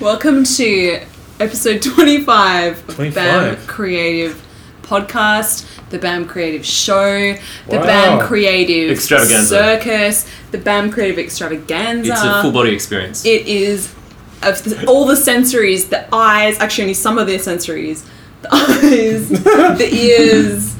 Welcome to episode 25 of 25. BAM Creative Podcast, the BAM Creative Show, the Wow. BAM Creative Extravaganza. Circus, the BAM Creative Extravaganza. It's a full body experience. It is of the, all the sensories, the eyes, actually only some of their sensories, the eyes, the ears.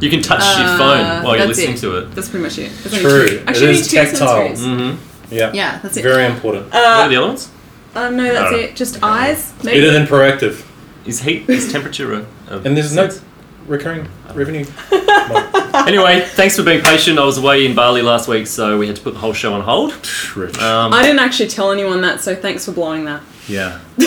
you can touch uh, your phone while you're that's listening it. to it. That's pretty much it. There's only True. two- It Actually, only is two tactile. sensories. Mm-hmm. Yeah. Yeah, that's it. Very important. what are Uh, the other ones? Uh, no, that's it. Just eyes. Maybe. Better than proactive. Is heat, is temperature, a, a And there's no sense? recurring revenue. Anyway, thanks for being patient. I was away in Bali last week, so we had to put the whole show on hold. Rich. Um, I didn't actually tell anyone that, so thanks for blowing that. yeah.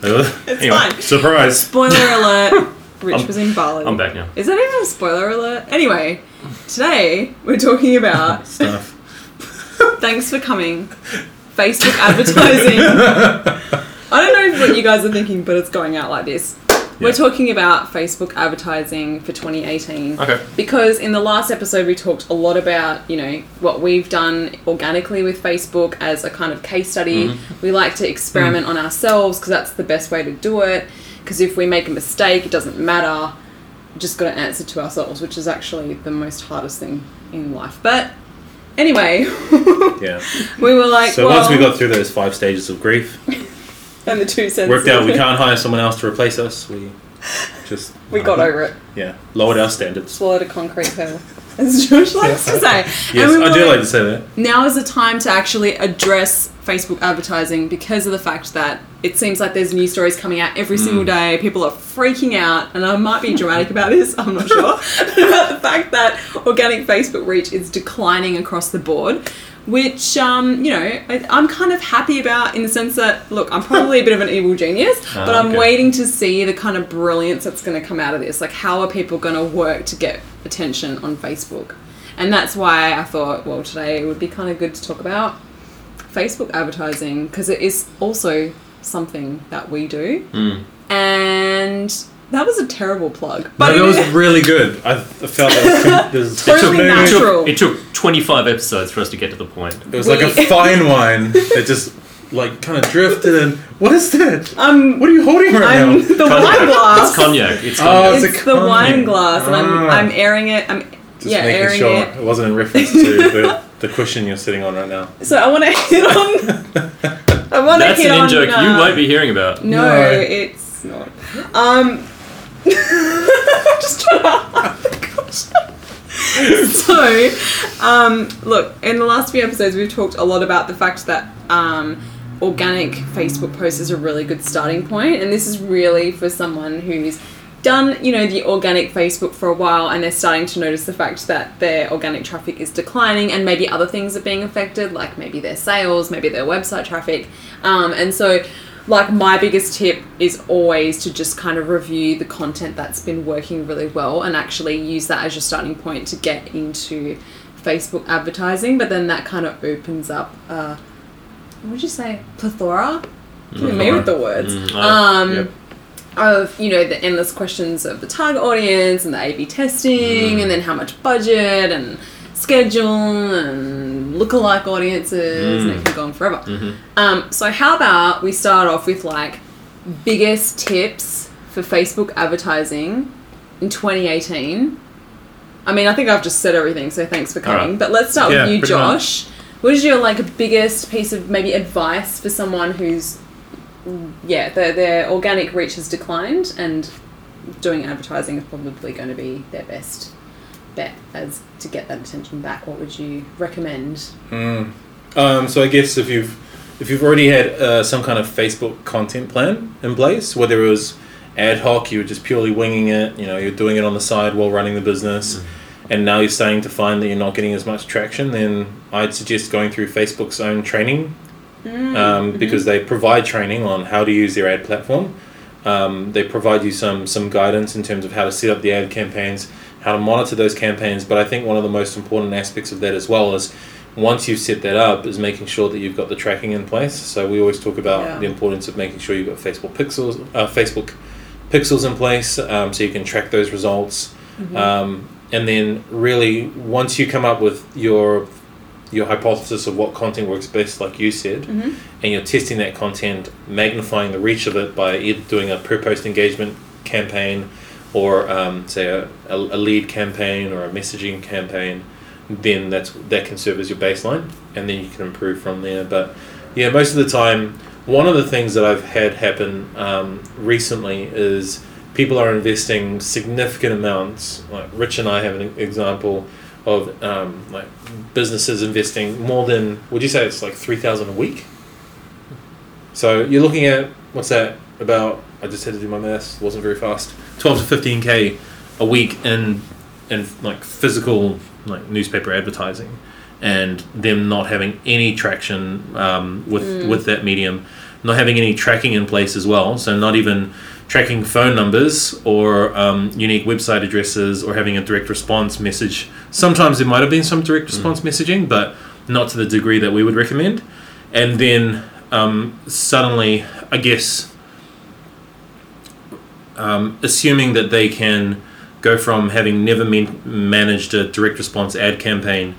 It's Anyway. fine. Surprise. Spoiler alert. Rich I'm- was in Bali. I'm back now. Is that even a spoiler alert? Anyway, today we're talking about Stuff. thanks for coming. Facebook advertising. I don't know what you guys are thinking, but it's going out like this. We're Yeah. talking about Facebook advertising for 2018. Okay. Because in the last episode, we talked a lot about, you know, what we've done organically with Facebook as a kind of case study. Mm-hmm. We like to experiment on ourselves because that's the best way to do it. Because if we make a mistake, it doesn't matter. We just got to answer to ourselves, which is actually the most hardest thing in life. But anyway, Yeah. we were like, So well, once we got through those five stages of grief, and the two cents worked out we can't hire someone else to replace us. We just we got uh-huh. over it. yeah lowered our standards. Swallowed a concrete pill, as Josh likes to say. Yes, we I do like to say that. now is the time to actually address Facebook advertising because of the fact that it seems like there's news stories coming out every single day. People are freaking out, and I might be dramatic about this, I'm not sure, about the fact that organic Facebook reach is declining across the board. Which, um, you know, I, I'm kind of happy about in the sense that, look, I'm probably a bit of an evil genius, Ah, but I'm okay. waiting to see the kind of brilliance that's going to come out of this. Like, how are people going to work to get attention on Facebook? And that's why I thought, well, today it would be kind of good to talk about Facebook advertising because it is also something that we do. Mm. And that was a terrible plug. No, But that it was really good. I, I felt that was, was Totally no- It natural. took, it took 25 episodes for us to get to the point. It was like a fine wine that just like kind of drifted and what is that? I'm, What are you holding right I'm now? the wine glass. It's cognac. It's Oh, it's It's the cognac. wine glass, and I'm, Ah. I'm airing it. I'm Just yeah, making airing sure it. it wasn't in reference to the, the cushion you're sitting on right now. So I want to hit on. I want to That's hit an on. in joke you uh, won't be hearing about. No, No. it's not. Um, just trying to. so, um, look, in the last few episodes, we've talked a lot about the fact that um, organic Facebook posts is a really good starting point, and this is really for someone who's done, you know, the organic Facebook for a while, and they're starting to notice the fact that their organic traffic is declining, and maybe other things are being affected, like maybe their sales, maybe their website traffic, um, and so like my biggest tip is always to just kind of review the content that's been working really well and actually use that as your starting point to get into Facebook advertising. But then that kind of opens up, uh, what would you say, plethora? Me with the words. Mm, oh, um, yep. Of you know the endless questions of the target audience and the A/B testing, Mm. and then how much budget and schedule and lookalike audiences, and it Mm. can go on forever. Mhm. Um, so how about we start off with like biggest tips for Facebook advertising in 2018? I mean, I think I've just said everything, so thanks for coming. Alright. But let's start Yeah, with you, Josh. What is your like biggest piece of maybe advice for someone who's yeah, their their organic reach has declined and doing advertising is probably going to be their best bet as to get that attention back. What would you recommend? Mm. Um, so I guess if you've if you've already had uh, some kind of Facebook content plan in place, whether it was ad hoc, you were just purely winging it, you know, you're doing it on the side while running the business, and now you're starting to find that you're not getting as much traction, then I'd suggest going through Facebook's own training um, because they provide training on how to use their ad platform. Um, they provide you some some guidance in terms of how to set up the ad campaigns, how to monitor those campaigns. But I think one of the most important aspects of that as well is once you've set that up, is making sure that you've got the tracking in place. So we always talk about Yeah. the importance of making sure you've got Facebook pixels, uh, Facebook pixels in place, um, so you can track those results. Um, and then really, once you come up with your your hypothesis of what content works best, like you said, Mhm. and you're testing that content, magnifying the reach of it by either doing a per post engagement campaign or um, say a, a, a lead campaign or a messaging campaign, then that's that can serve as your baseline, and then you can improve from there. But yeah, most of the time, one of the things that I've had happen um, recently is people are investing significant amounts. Like Rich and I have an example of um, like businesses investing more than would you say it's like three thousand a week? So you're looking at what's that about? I just had to do my maths. wasn't very fast. Twelve to fifteen k a week in in like physical like newspaper advertising, and them not having any traction um, with with that medium, not having any tracking in place as well. So not even tracking phone numbers or um, unique website addresses or having a direct response message. Sometimes there might have been some direct response messaging, but not to the degree that we would recommend. And then um, suddenly, I guess, um, assuming that they can go from having never man- managed a direct response ad campaign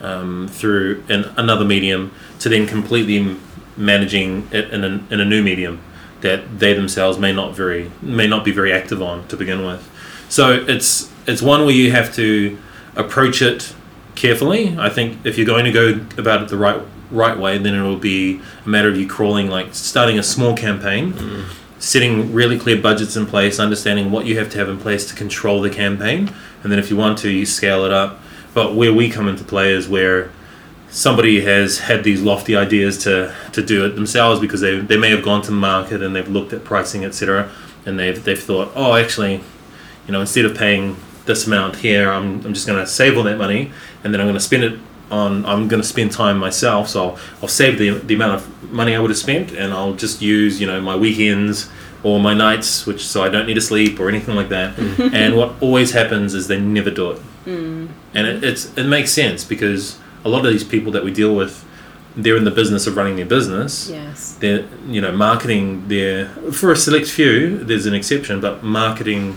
um, through an, another medium to then completely managing it in a, in a new medium that they themselves may not very may not be very active on to begin with. So it's it's one where you have to approach it carefully. I think if you're going to go about it the right right way, then it will be a matter of you crawling like starting a small campaign, mm-hmm. setting really clear budgets in place, understanding what you have to have in place to control the campaign, and then if you want to, you scale it up. But where we come into play is where somebody has had these lofty ideas to, to do it themselves because they, they may have gone to the market and they've looked at pricing, etc., and they've, they've thought, oh, actually, you know, instead of paying this amount here, I'm, I'm just going to save all that money and then I'm going to spend it on, I'm going to spend time myself. So I'll, I'll save the, the amount of money I would have spent and I'll just use, you know, my weekends or my nights, which so I don't need to sleep or anything like that. Mm. and what always happens is they never do it. Mm. And it, it's, it makes sense because a lot of these people that we deal with, they're in the business of running their business. Yes. they're you know marketing their for a select few there's an exception but marketing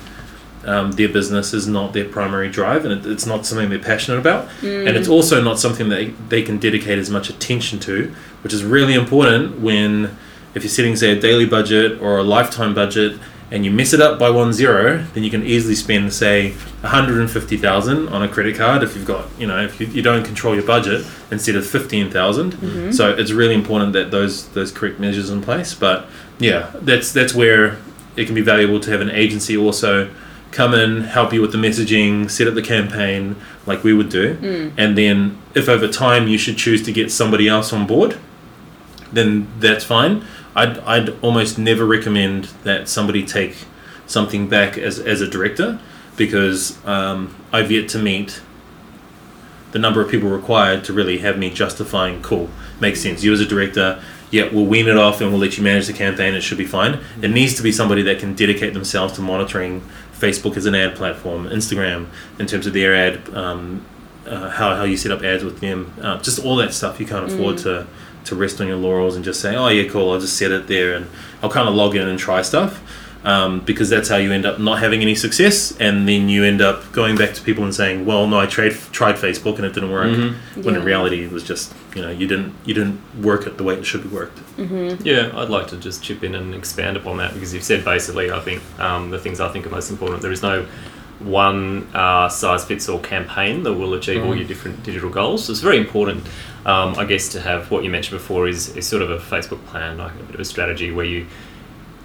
um, their business is not their primary drive and it, it's not something they're passionate about. And it's also not something that they, they can dedicate as much attention to which is really important when if you're setting say a daily budget or a lifetime budget and you mess it up by one zero then you can easily spend say 150000 on a credit card if you've got you know if you, you don't control your budget instead of 15000 mm-hmm. so it's really important that those those correct measures in place but yeah that's that's where it can be valuable to have an agency also come in help you with the messaging set up the campaign like we would do. Mm. And then if over time you should choose to get somebody else on board then that's fine I'd, I'd almost never recommend that somebody take something back as, as a director because um, I've yet to meet the number of people required to really have me justifying cool makes sense. You as a director yeah we'll wean it off and we'll let you manage the campaign it should be fine. It needs to be somebody that can dedicate themselves to monitoring facebook as an ad platform instagram in terms of their ad um, uh, how, how you set up ads with them uh, just all that stuff you can't afford to to rest on your laurels and just say oh yeah cool i'll just set it there and i'll kind of log in and try stuff um, because that's how you end up not having any success, and then you end up going back to people and saying, "Well, no, I tried tried Facebook and it didn't work." When in reality, it was just you know you didn't you didn't work it the way it should be worked. Yeah, I'd like to just chip in and expand upon that because you've said basically, I think, um, the things I think are most important. There is no one uh, size fits all campaign that will achieve all your different digital goals. So it's very important, um, I guess, to have what you mentioned before is, is sort of a Facebook plan, like a bit of a strategy where you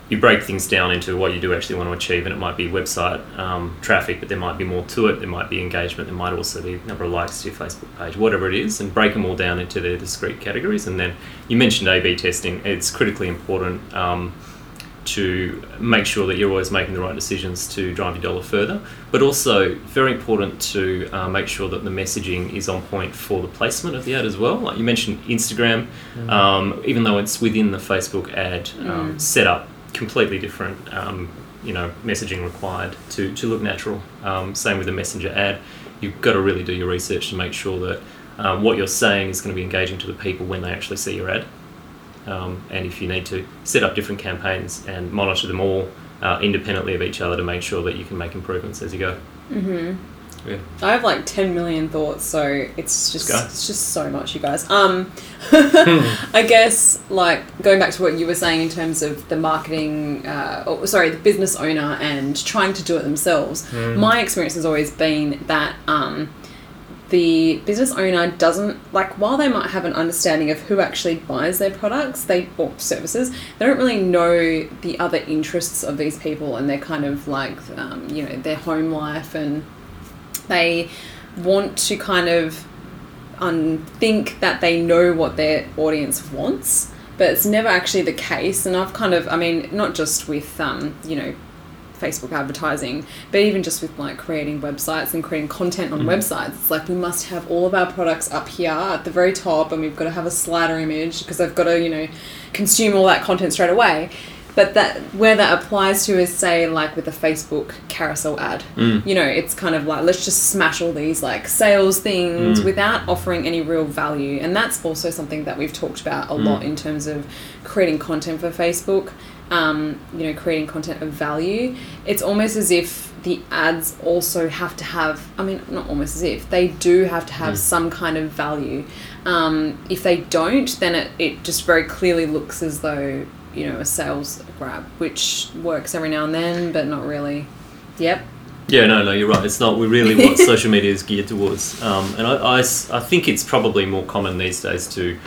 you break things down into what you do actually want to achieve, and it might be website um, traffic, but there might be more to it. There might be engagement. There might also be number of likes to your Facebook page, whatever it is, and break them all down into their discrete categories. And then you mentioned A/B testing. It's critically important um, to make sure that you're always making the right decisions to drive your dollar further, but also very important to uh, make sure that the messaging is on point for the placement of the ad as well. Like you mentioned, Instagram, um, even though it's within the Facebook ad um, setup, completely different. Um, you know, messaging required to, to look natural. Um, same with the messenger ad. You've got to really do your research to make sure that um, what you're saying is going to be engaging to the people when they actually see your ad. Um, and if you need to set up different campaigns and monitor them all uh, independently of each other to make sure that you can make improvements as you go. I have like 10 million thoughts, so it's just it's just so much, you guys. Um, I guess like going back to what you were saying in terms of the marketing, uh, or, sorry, the business owner and trying to do it themselves. My experience has always been that um, the business owner doesn't like while they might have an understanding of who actually buys their products they or services they don't really know the other interests of these people and they're kind of like um, you know their home life and they want to kind of um, think that they know what their audience wants but it's never actually the case and i've kind of i mean not just with um, you know Facebook advertising, but even just with like creating websites and creating content on mm. websites, it's like we must have all of our products up here at the very top, and we've got to have a slider image because they've got to you know consume all that content straight away. But that where that applies to is say like with a Facebook carousel ad, mm. you know, it's kind of like let's just smash all these like sales things mm. without offering any real value, and that's also something that we've talked about a lot in terms of creating content for Facebook um, you know, creating content of value, it's almost as if the ads also have to have, I mean, not almost as if, they do have to have some kind of value. Um, if they don't, then it, it just very clearly looks as though, you know, a sales grab, which works every now and then, but not really. Yep. Yeah, no, no, you're right. It's not We really what social media is geared towards. Um, and I think it's probably more common these days to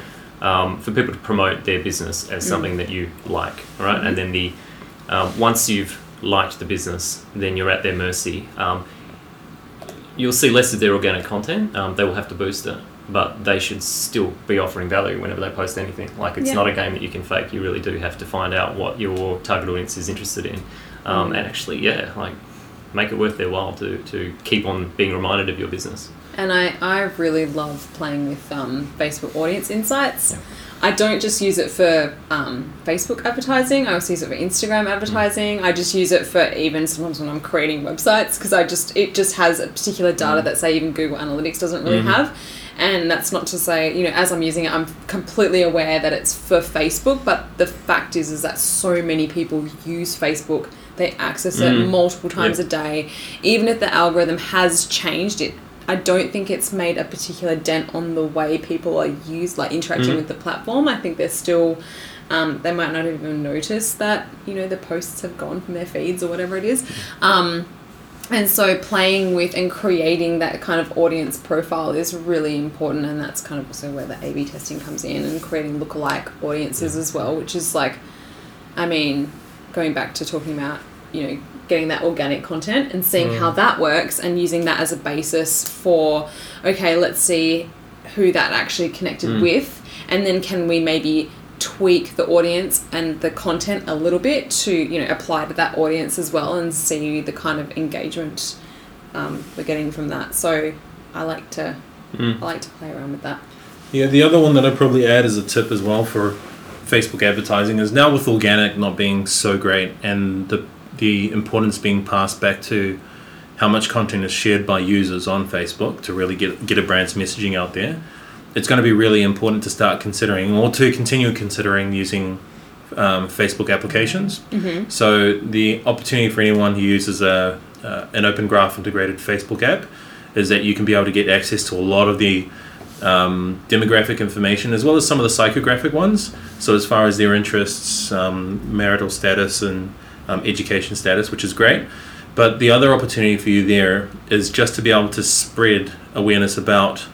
um, for people to promote their business as something that you like, right? And then the um, once you've liked the business, then you're at their mercy. Um, you'll see less of their organic content. Um, they will have to boost it, but they should still be offering value whenever they post anything. Like it's Yeah. not a game that you can fake. You really do have to find out what your target audience is interested in, um, Mm. and actually, yeah, like make it worth their while to, to keep on being reminded of your business. And I, I really love playing with um, Facebook Audience Insights. I don't just use it for um, Facebook advertising. I also use it for Instagram advertising. I just use it for even sometimes when I'm creating websites because I just it just has a particular data that say even Google Analytics doesn't really have. And that's not to say you know as I'm using it, I'm completely aware that it's for Facebook. But the fact is is that so many people use Facebook. They access it Mm. multiple times Yep. a day. Even if the algorithm has changed, it I don't think it's made a particular dent on the way people are used, like interacting Mhm. with the platform. I think they're still, um, they might not even notice that, you know, the posts have gone from their feeds or whatever it is. Um, and so playing with and creating that kind of audience profile is really important. And that's kind of also where the A B testing comes in and creating lookalike audiences as well, which is like, I mean, going back to talking about, you know, getting that organic content and seeing how that works and using that as a basis for, okay, let's see who that actually connected Mm. with. And then can we maybe tweak the audience and the content a little bit to, you know, apply to that audience as well and see the kind of engagement um, we're getting from that. So I like to, Mm. I like to play around with that. Yeah, the other one that I'd probably add as a tip as well for Facebook advertising is now with organic not being so great and the the importance being passed back to how much content is shared by users on Facebook to really get get a brand's messaging out there. It's going to be really important to start considering or to continue considering using um, Facebook applications. Mm-hmm. So the opportunity for anyone who uses a uh, an Open Graph integrated Facebook app is that you can be able to get access to a lot of the um, demographic information as well as some of the psychographic ones. So as far as their interests, um, marital status, and um, education status, which is great. But the other opportunity for you there is just to be able to spread awareness about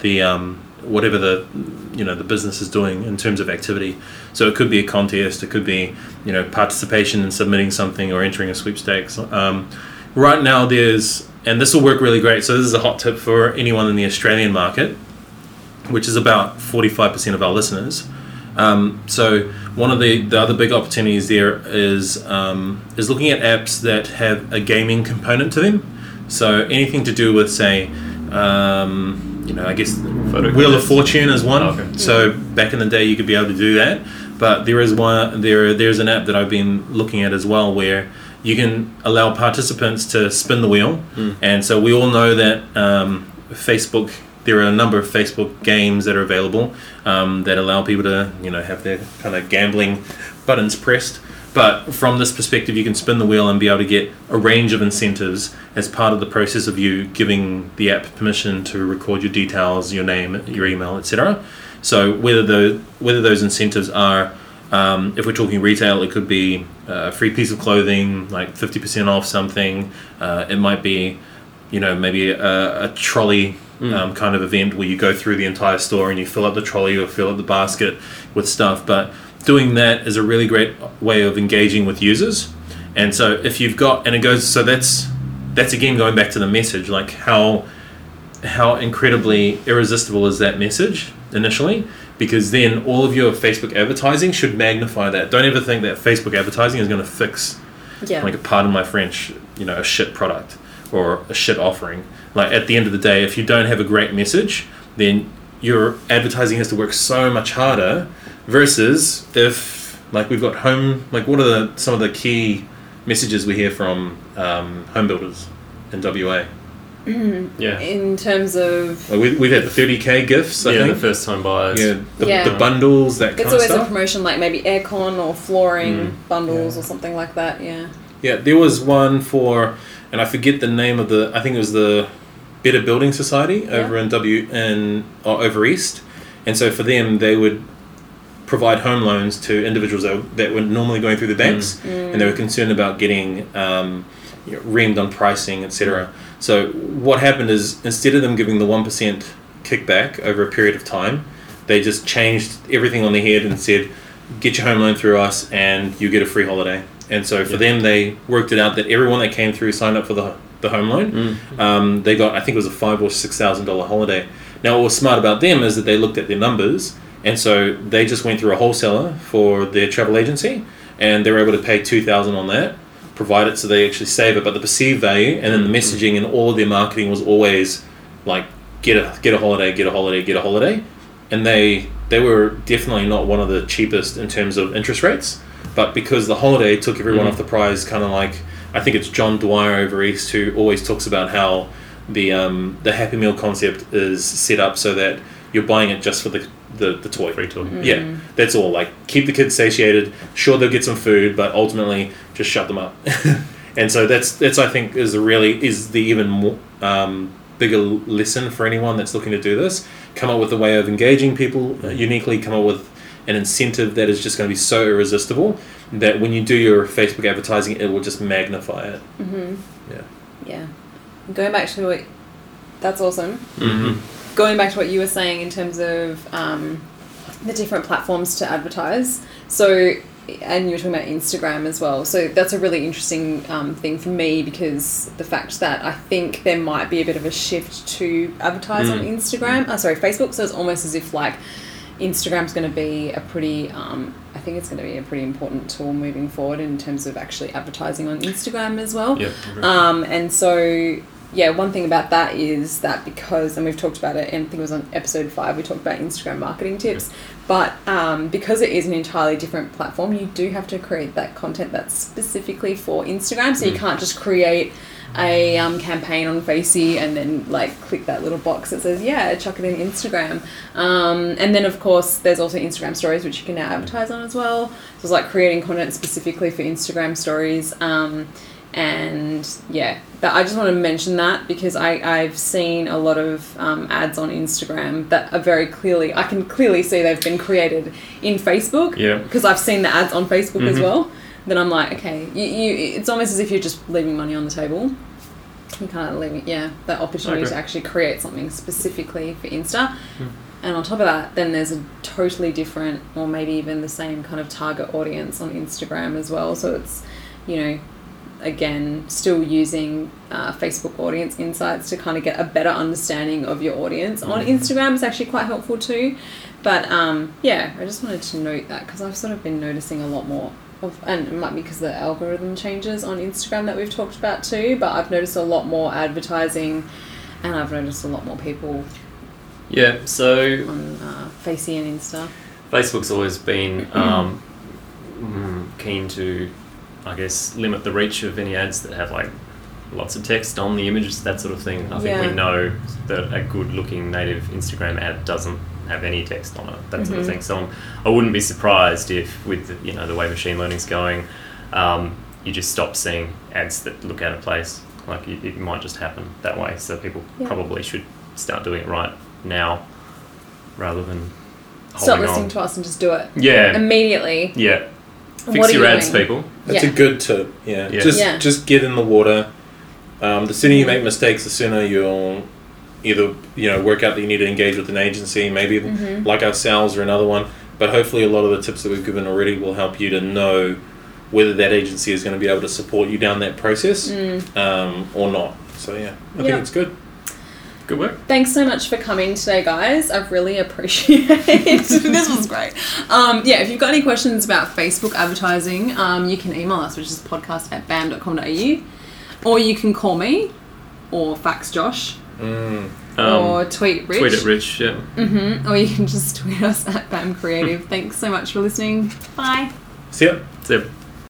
the um, whatever the you know the business is doing in terms of activity. So it could be a contest, it could be you know participation in submitting something or entering a sweepstakes. Um, right now, there's and this will work really great. So this is a hot tip for anyone in the Australian market, which is about forty five percent of our listeners. Um, so one of the, the other big opportunities there is um, is looking at apps that have a gaming component to them. So anything to do with say, um, you know, I guess Photo Wheel of. Fortune is one. Okay. So back in the day, you could be able to do that. But there is one. There there's an app that I've been looking at as well where you can allow participants to spin the wheel, Mm. and so we all know that um, Facebook. There are a number of Facebook games that are available um, that allow people to, you know, have their kind of gambling buttons pressed. But from this perspective, you can spin the wheel and be able to get a range of incentives as part of the process of you giving the app permission to record your details, your name, your email, etc. So whether the whether those incentives are um, if we're talking retail, it could be a free piece of clothing, like fifty percent off something. Uh, it might be, you know, maybe a, a trolley um, kind of event where you go through the entire store and you fill up the trolley or fill up the basket with stuff. But doing that is a really great way of engaging with users. And so if you've got, and it goes, so that's that's again going back to the message, like how how incredibly irresistible is that message initially because then all of your Facebook advertising should magnify that. Don't ever think that Facebook advertising is going to fix, Yeah. like, pardon my French, you know, a shit product or a shit offering. Like, at the end of the day, if you don't have a great message, then your advertising has to work so much harder versus if, like, we've got home, like, what are the, some of the key messages we hear from um, home builders in WA? Yeah. in terms of Like, we, we've had the 30k gifts, I yeah, the first time buyers. Yeah, the, Yeah. the bundles, that kind it's always a promotion like maybe aircon or flooring bundles Yeah. or something like that. Yeah. Yeah, there was one for, and I forget the name of the. I think it was the Better Building Society over in W in or over East, and so for them they would provide home loans to individuals that, that were normally going through the banks, and they were concerned about getting um, you know, reamed on pricing, etc. So what happened is instead of them giving the one percent kickback over a period of time, they just changed everything on their head and said, "Get your home loan through us, and you get a free holiday." And so for Yeah. them, they worked it out that everyone that came through signed up for the the home loan. Mm. Um, they got, I think it was a five or six thousand dollar holiday. Now, what was smart about them is that they looked at their numbers, and so they just went through a wholesaler for their travel agency, and they were able to pay two thousand on that, provide it so they actually save it. But the perceived value and then the messaging and all of their marketing was always like get a get a holiday, get a holiday, get a holiday, and they they were definitely not one of the cheapest in terms of interest rates. But because the holiday took everyone Mm. off the prize, kind of like I think it's John Dwyer over East who always talks about how the um, the Happy Meal concept is set up so that you're buying it just for the the, the toy. Free toy. Yeah, that's all. Like keep the kids satiated. Sure, they'll get some food, but ultimately just shut them up. and so that's that's I think is the really is the even more um, bigger lesson for anyone that's looking to do this. Come up with a way of engaging people uh, uniquely. Come up with an incentive that is just going to be so irresistible that when you do your Facebook advertising, it will just magnify it. Mm-hmm. Yeah. Yeah. Going back to what, that's awesome. Mm-hmm. Going back to what you were saying in terms of um, the different platforms to advertise. So, and you were talking about Instagram as well. So that's a really interesting um, thing for me because the fact that I think there might be a bit of a shift to advertise on Mm. Instagram. Oh, sorry, Facebook. So it's almost as if like Instagram's going to be a pretty. Um, I think it's going to be a pretty important tool moving forward in terms of actually advertising on Instagram as well. Yep. Um, and so, yeah, one thing about that is that because, and we've talked about it, and I think it was on episode five, we talked about Instagram marketing tips. But um, because it is an entirely different platform, you do have to create that content that's specifically for Instagram. So you Mm. can't just create a um, campaign on Facey and then like click that little box that says yeah chuck it in Instagram um, and then of course there's also Instagram stories which you can now advertise on as well so it's like creating content specifically for Instagram stories um, and yeah that I just want to mention that because I, I've seen a lot of um, ads on Instagram that are very clearly I can clearly see they've been created in Facebook Yeah. because I've seen the ads on Facebook as Mhm. well then I'm like okay you, you it's almost as if you're just leaving money on the table you kind of leave yeah that opportunity Okay. to actually create something specifically for Insta and on top of that then there's a totally different or maybe even the same kind of target audience on Instagram as well so it's you know again still using uh, Facebook audience insights to kind of get a better understanding of your audience on Instagram is actually quite helpful too but um, yeah I just wanted to note that because I've sort of been noticing a lot more of, and it might be because the algorithm changes on Instagram that we've talked about too but I've noticed a lot more advertising and I've noticed a lot more people Yeah. So on uh, Facey and Insta Facebook's always been um, mm, keen to, I guess, limit the reach of any ads that have like lots of text on the images, that sort of thing. I think Yeah. we know that a good-looking native Instagram ad doesn't have any text on it, that sort of Mhm. thing. So I'm, I wouldn't be surprised if, with you know the way machine learning's going, um, you just stop seeing ads that look out of place. Like it, it might just happen that way. So people Yeah. probably should start doing it right now, rather than Stop listening on. to us and just do it Yeah, immediately. yeah. What Fix are your you ads, doing? people. That's Yeah. a good tip. Yeah. Yeah. Just Yeah. just get in the water. Um, the sooner you make mistakes, the sooner you'll either you know work out that you need to engage with an agency, maybe Mhm. like ourselves or another one. But hopefully, a lot of the tips that we've given already will help you to know whether that agency is going to be able to support you down that process Mm. um, or not. So yeah, I Yeah. think it's good. Good work. Thanks so much for coming today, guys. I really appreciate it. this was great. Um, yeah, if you've got any questions about Facebook advertising, um, you can email us, which is podcast at bam.com.au, or you can call me, or fax Josh, Mm. Um, or tweet Rich. tweet at Rich. Yeah. hmm Or you can just tweet us at BAM Creative. Thanks so much for listening. Bye. See ya. So